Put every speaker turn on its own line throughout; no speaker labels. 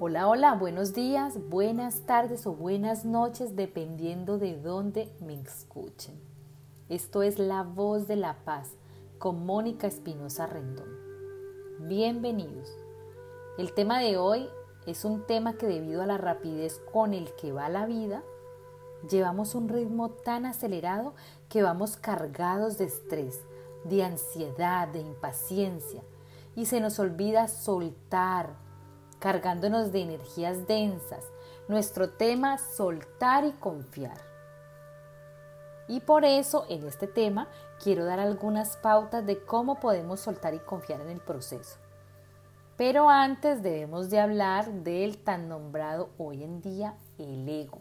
Hola, hola, buenos días, buenas tardes o buenas noches, dependiendo de dónde me escuchen. Esto es La Voz de la Paz con Mónica Espinosa Rendón. Bienvenidos. El tema de hoy es un tema que debido a la rapidez con el que va la vida, llevamos un ritmo tan acelerado que vamos cargados de estrés, de ansiedad, de impaciencia y se nos olvida soltar, cargándonos de energías densas. Nuestro tema, soltar y confiar. Y por eso en este tema quiero dar algunas pautas de cómo podemos soltar y confiar en el proceso. Pero antes debemos de hablar del tan nombrado hoy en día el ego.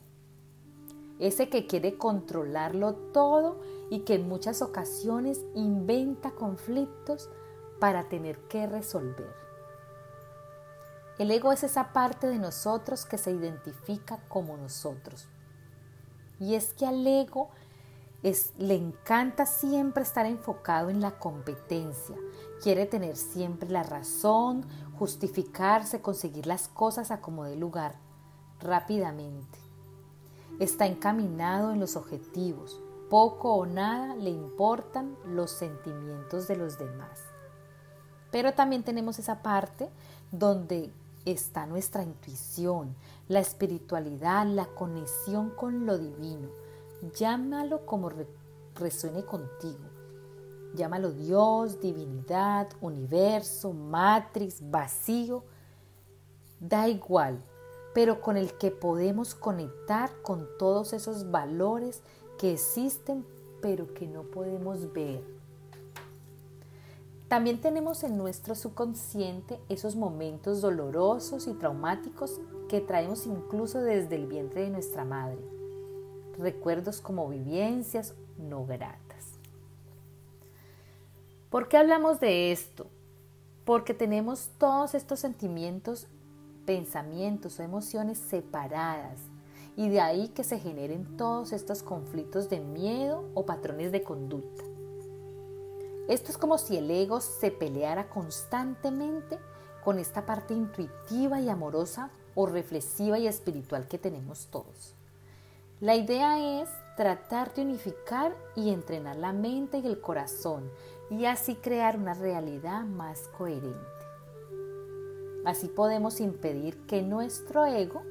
Ese que quiere controlarlo todo y que en muchas ocasiones inventa conflictos para tener que resolver. El ego es esa parte de nosotros que se identifica como nosotros. Y es que al ego es, le encanta siempre estar enfocado en la competencia. Quiere tener siempre la razón, justificarse, conseguir las cosas a como de lugar, rápidamente. Está encaminado en los objetivos. Poco o nada le importan los sentimientos de los demás. Pero también tenemos esa parte donde está nuestra intuición, la espiritualidad, la conexión con lo divino. Llámalo como resuene contigo. Llámalo Dios, divinidad, universo, matriz, vacío. Da igual, pero con el que podemos conectar con todos esos valores que existen pero que no podemos ver también tenemos en nuestro subconsciente esos momentos dolorosos y traumáticos que traemos incluso desde el vientre de nuestra madre. Recuerdos como vivencias no gratas. ¿Por qué hablamos de esto? Porque tenemos todos estos sentimientos, pensamientos o emociones separadas y de ahí que se generen todos estos conflictos de miedo o patrones de conducta. Esto es como si el ego se peleara constantemente con esta parte intuitiva y amorosa o reflexiva y espiritual que tenemos todos. La idea es tratar de unificar y entrenar la mente y el corazón y así crear una realidad más coherente. Así podemos impedir que nuestro ego,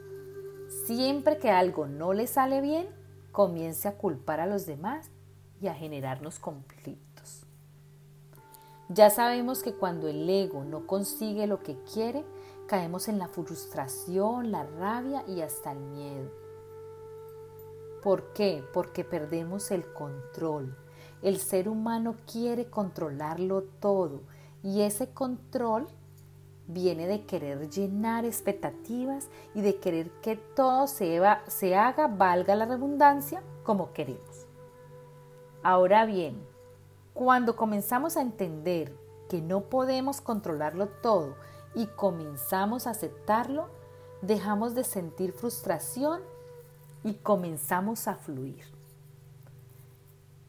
siempre que algo no le sale bien, comience a culpar a los demás y a generarnos conflictos. Ya sabemos que cuando el ego no consigue lo que quiere, caemos en la frustración, la rabia y hasta el miedo. ¿Por qué? Porque perdemos el control. El ser humano quiere controlarlo todo y ese control viene de querer llenar expectativas y de querer que todo se, se haga, valga la redundancia, como queremos. Ahora bien, cuando comenzamos a entender que no podemos controlarlo todo y comenzamos a aceptarlo, dejamos de sentir frustración y comenzamos a fluir.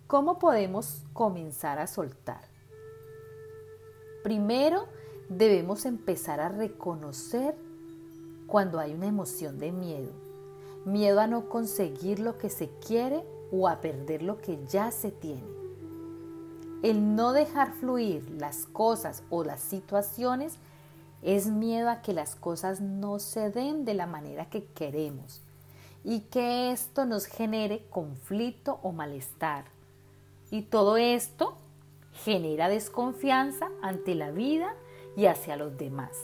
¿Cómo podemos comenzar a soltar? Primero, debemos empezar a reconocer cuando hay una emoción de miedo. Miedo a no conseguir lo que se quiere o a perder lo que ya se tiene. El no dejar fluir las cosas o las situaciones es miedo a que las cosas no se den de la manera que queremos y que esto nos genere conflicto o malestar. Y todo esto genera desconfianza ante la vida y hacia los demás.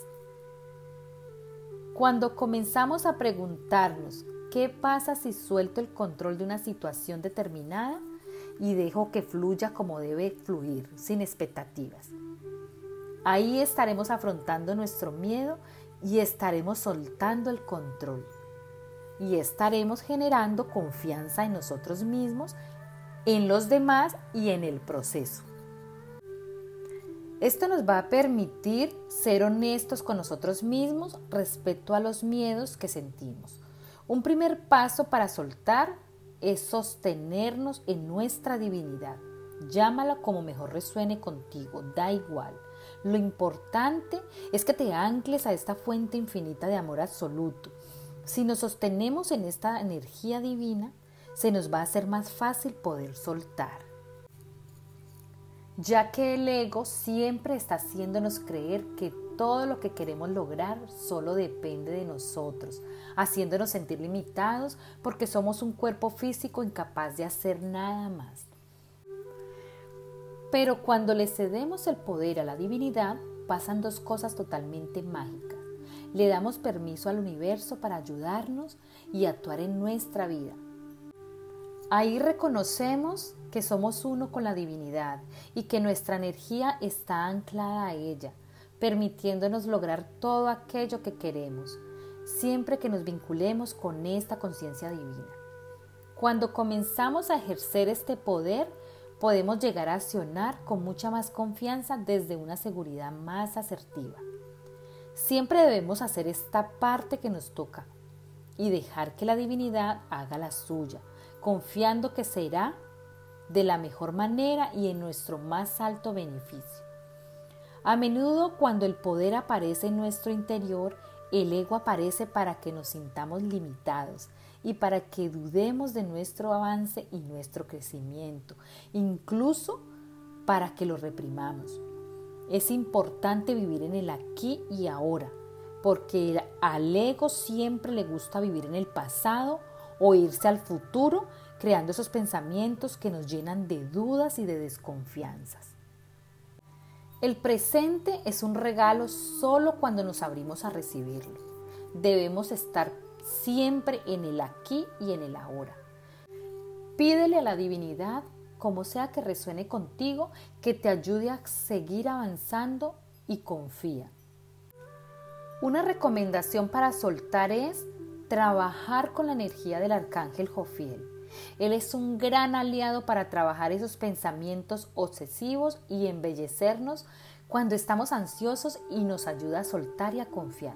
Cuando comenzamos a preguntarnos qué pasa si suelto el control de una situación determinada, y dejo que fluya como debe fluir, sin expectativas. Ahí estaremos afrontando nuestro miedo y estaremos soltando el control. Y estaremos generando confianza en nosotros mismos, en los demás y en el proceso. Esto nos va a permitir ser honestos con nosotros mismos respecto a los miedos que sentimos. Un primer paso para soltar es sostenernos en nuestra divinidad. Llámala como mejor resuene contigo, da igual. Lo importante es que te ancles a esta fuente infinita de amor absoluto. Si nos sostenemos en esta energía divina, se nos va a hacer más fácil poder soltar. Ya que el ego siempre está haciéndonos creer que todo lo que queremos lograr solo depende de nosotros, haciéndonos sentir limitados porque somos un cuerpo físico incapaz de hacer nada más. Pero cuando le cedemos el poder a la divinidad, pasan dos cosas totalmente mágicas. Le damos permiso al universo para ayudarnos y actuar en nuestra vida. Ahí reconocemos que somos uno con la divinidad y que nuestra energía está anclada a ella, permitiéndonos lograr todo aquello que queremos, siempre que nos vinculemos con esta conciencia divina. Cuando comenzamos a ejercer este poder, podemos llegar a accionar con mucha más confianza desde una seguridad más asertiva. Siempre debemos hacer esta parte que nos toca y dejar que la divinidad haga la suya, confiando que será de la mejor manera y en nuestro más alto beneficio. A menudo cuando el poder aparece en nuestro interior, el ego aparece para que nos sintamos limitados y para que dudemos de nuestro avance y nuestro crecimiento, incluso para que lo reprimamos. Es importante vivir en el aquí y ahora, porque al ego siempre le gusta vivir en el pasado o irse al futuro, creando esos pensamientos que nos llenan de dudas y de desconfianzas. El presente es un regalo solo cuando nos abrimos a recibirlo. Debemos estar siempre en el aquí y en el ahora. Pídele a la divinidad, como sea que resuene contigo, que te ayude a seguir avanzando y confía. Una recomendación para soltar es trabajar con la energía del arcángel Jofiel. Él es un gran aliado para trabajar esos pensamientos obsesivos y embellecernos cuando estamos ansiosos y nos ayuda a soltar y a confiar.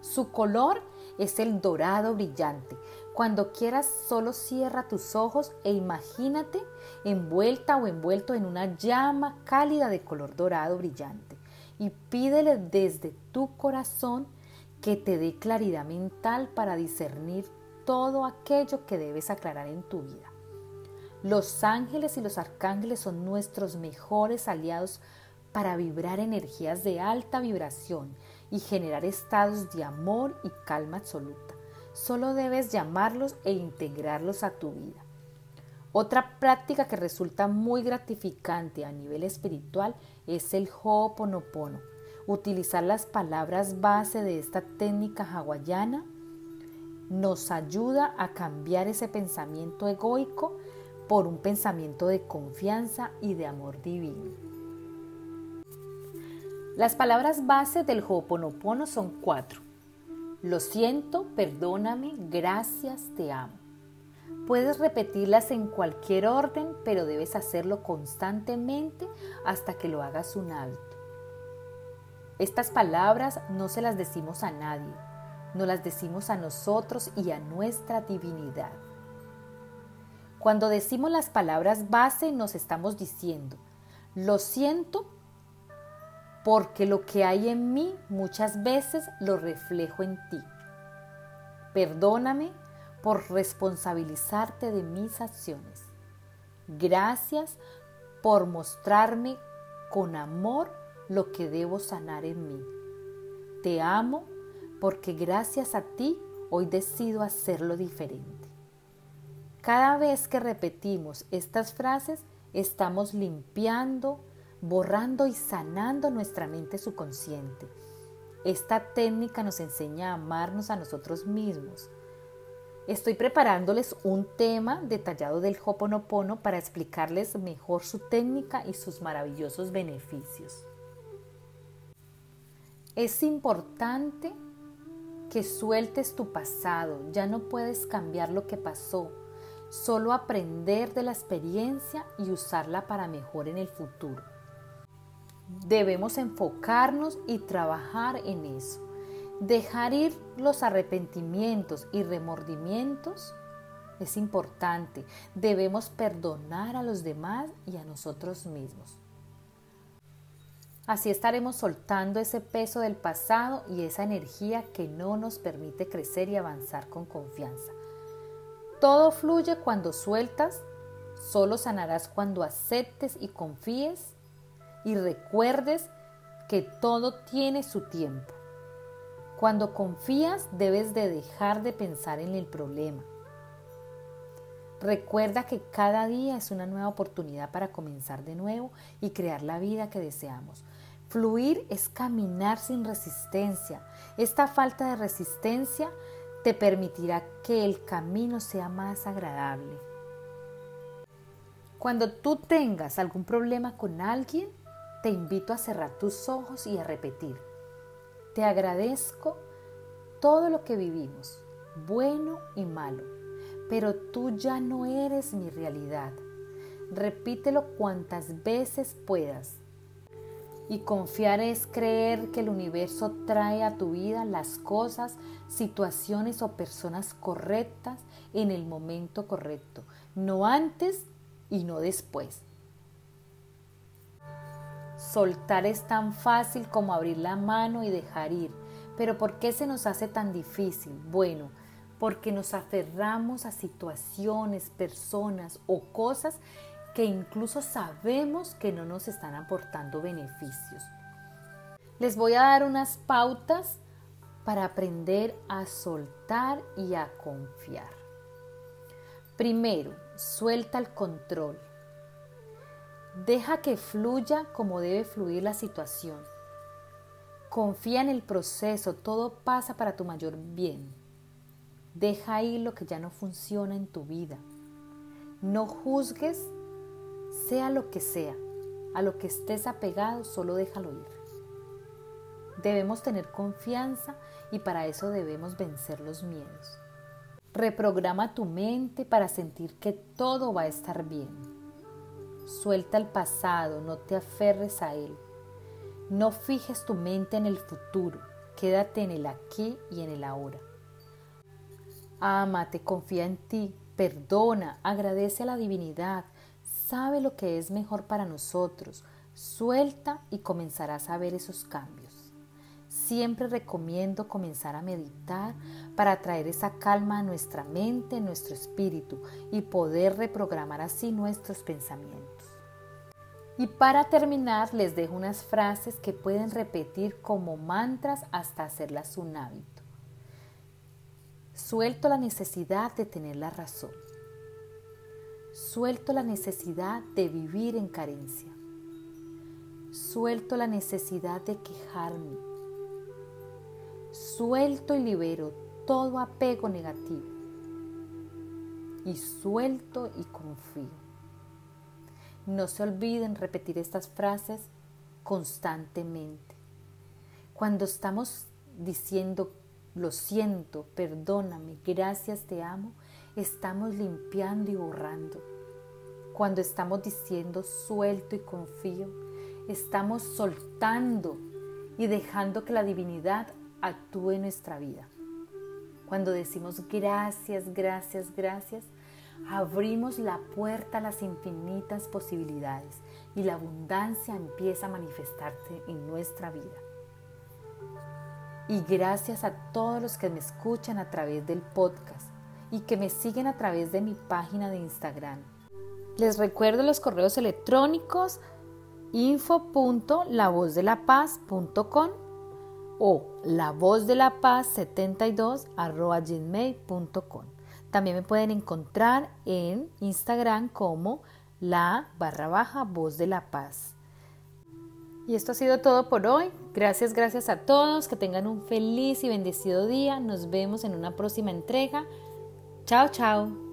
Su color es el dorado brillante. Cuando quieras solo cierra tus ojos e imagínate envuelta o envuelto en una llama cálida de color dorado brillante y pídele desde tu corazón que te dé claridad mental para discernir todo aquello que debes aclarar en tu vida. Los ángeles y los arcángeles son nuestros mejores aliados para vibrar energías de alta vibración y generar estados de amor y calma absoluta. Solo debes llamarlos e integrarlos a tu vida. Otra práctica que resulta muy gratificante a nivel espiritual es el Ho'oponopono. Utilizar las palabras base de esta técnica hawaiana nos ayuda a cambiar ese pensamiento egoico por un pensamiento de confianza y de amor divino. Las palabras base del Ho'oponopono son cuatro. Lo siento, perdóname, gracias, te amo. Puedes repetirlas en cualquier orden, pero debes hacerlo constantemente hasta que lo hagas un hábito. Estas palabras no se las decimos a nadie, no las decimos a nosotros y a nuestra divinidad. Cuando decimos las palabras base nos estamos diciendo, lo siento, porque lo que hay en mí muchas veces lo reflejo en ti. Perdóname por responsabilizarte de mis acciones. Gracias por mostrarme con amor lo que debo sanar en mí. Te amo porque gracias a ti hoy decido hacerlo diferente. Cada vez que repetimos estas frases, estamos limpiando, borrando y sanando nuestra mente subconsciente. Esta técnica nos enseña a amarnos a nosotros mismos. Estoy preparándoles un tema detallado del Hoponopono para explicarles mejor su técnica y sus maravillosos beneficios. Es importante que sueltes tu pasado, ya no puedes cambiar lo que pasó, solo aprender de la experiencia y usarla para mejor en el futuro. Debemos enfocarnos y trabajar en eso. Dejar ir los arrepentimientos y remordimientos es importante. Debemos perdonar a los demás y a nosotros mismos. Así estaremos soltando ese peso del pasado y esa energía que no nos permite crecer y avanzar con confianza. Todo fluye cuando sueltas, solo sanarás cuando aceptes y confíes y recuerdes que todo tiene su tiempo. Cuando confías debes de dejar de pensar en el problema. Recuerda que cada día es una nueva oportunidad para comenzar de nuevo y crear la vida que deseamos. Fluir es caminar sin resistencia. Esta falta de resistencia te permitirá que el camino sea más agradable. Cuando tú tengas algún problema con alguien, te invito a cerrar tus ojos y a repetir. Te agradezco todo lo que vivimos, bueno y malo, pero tú ya no eres mi realidad. Repítelo cuantas veces puedas y confiar es creer que el universo trae a tu vida las cosas, situaciones o personas correctas en el momento correcto, no antes y no después. Soltar es tan fácil como abrir la mano y dejar ir. Pero ¿por qué se nos hace tan difícil? Bueno, porque nos aferramos a situaciones, personas o cosas que incluso sabemos que no nos están aportando beneficios. Les voy a dar unas pautas para aprender a soltar y a confiar. Primero, suelta el control. Deja que fluya como debe fluir la situación. Confía en el proceso, todo pasa para tu mayor bien. Deja ahí lo que ya no funciona en tu vida. No juzgues sea lo que sea, a lo que estés apegado, solo déjalo ir. Debemos tener confianza y para eso debemos vencer los miedos. Reprograma tu mente para sentir que todo va a estar bien. Suelta el pasado, no te aferres a él. No fijes tu mente en el futuro, quédate en el aquí y en el ahora. Ámate, confía en ti, perdona, agradece a la divinidad, sabe lo que es mejor para nosotros. Suelta y comenzarás a ver esos cambios. Siempre recomiendo comenzar a meditar para traer esa calma a nuestra mente, nuestro espíritu y poder reprogramar así nuestros pensamientos. Y para terminar les dejo unas frases que pueden repetir como mantras hasta hacerlas un hábito. Suelto la necesidad de tener la razón. Suelto la necesidad de vivir en carencia. Suelto la necesidad de quejarme. Suelto y libero todo apego negativo. Y suelto y confío. No se olviden repetir estas frases constantemente. Cuando estamos diciendo lo siento, perdóname, gracias, te amo, estamos limpiando y borrando. Cuando estamos diciendo suelto y confío, estamos soltando y dejando que la divinidad actúe en nuestra vida. Cuando decimos gracias, gracias, gracias, abrimos la puerta a las infinitas posibilidades y la abundancia empieza a manifestarse en nuestra vida. Y gracias a todos los que me escuchan a través del podcast y que me siguen a través de mi página de Instagram. Les recuerdo los correos electrónicos info.lavozdelapaz.com o lavozdelapaz72 También me pueden encontrar en Instagram como la barra baja voz de la paz. Y esto ha sido todo por hoy. Gracias, gracias a todos. Que tengan un feliz y bendecido día. Nos vemos en una próxima entrega. Chao, chao.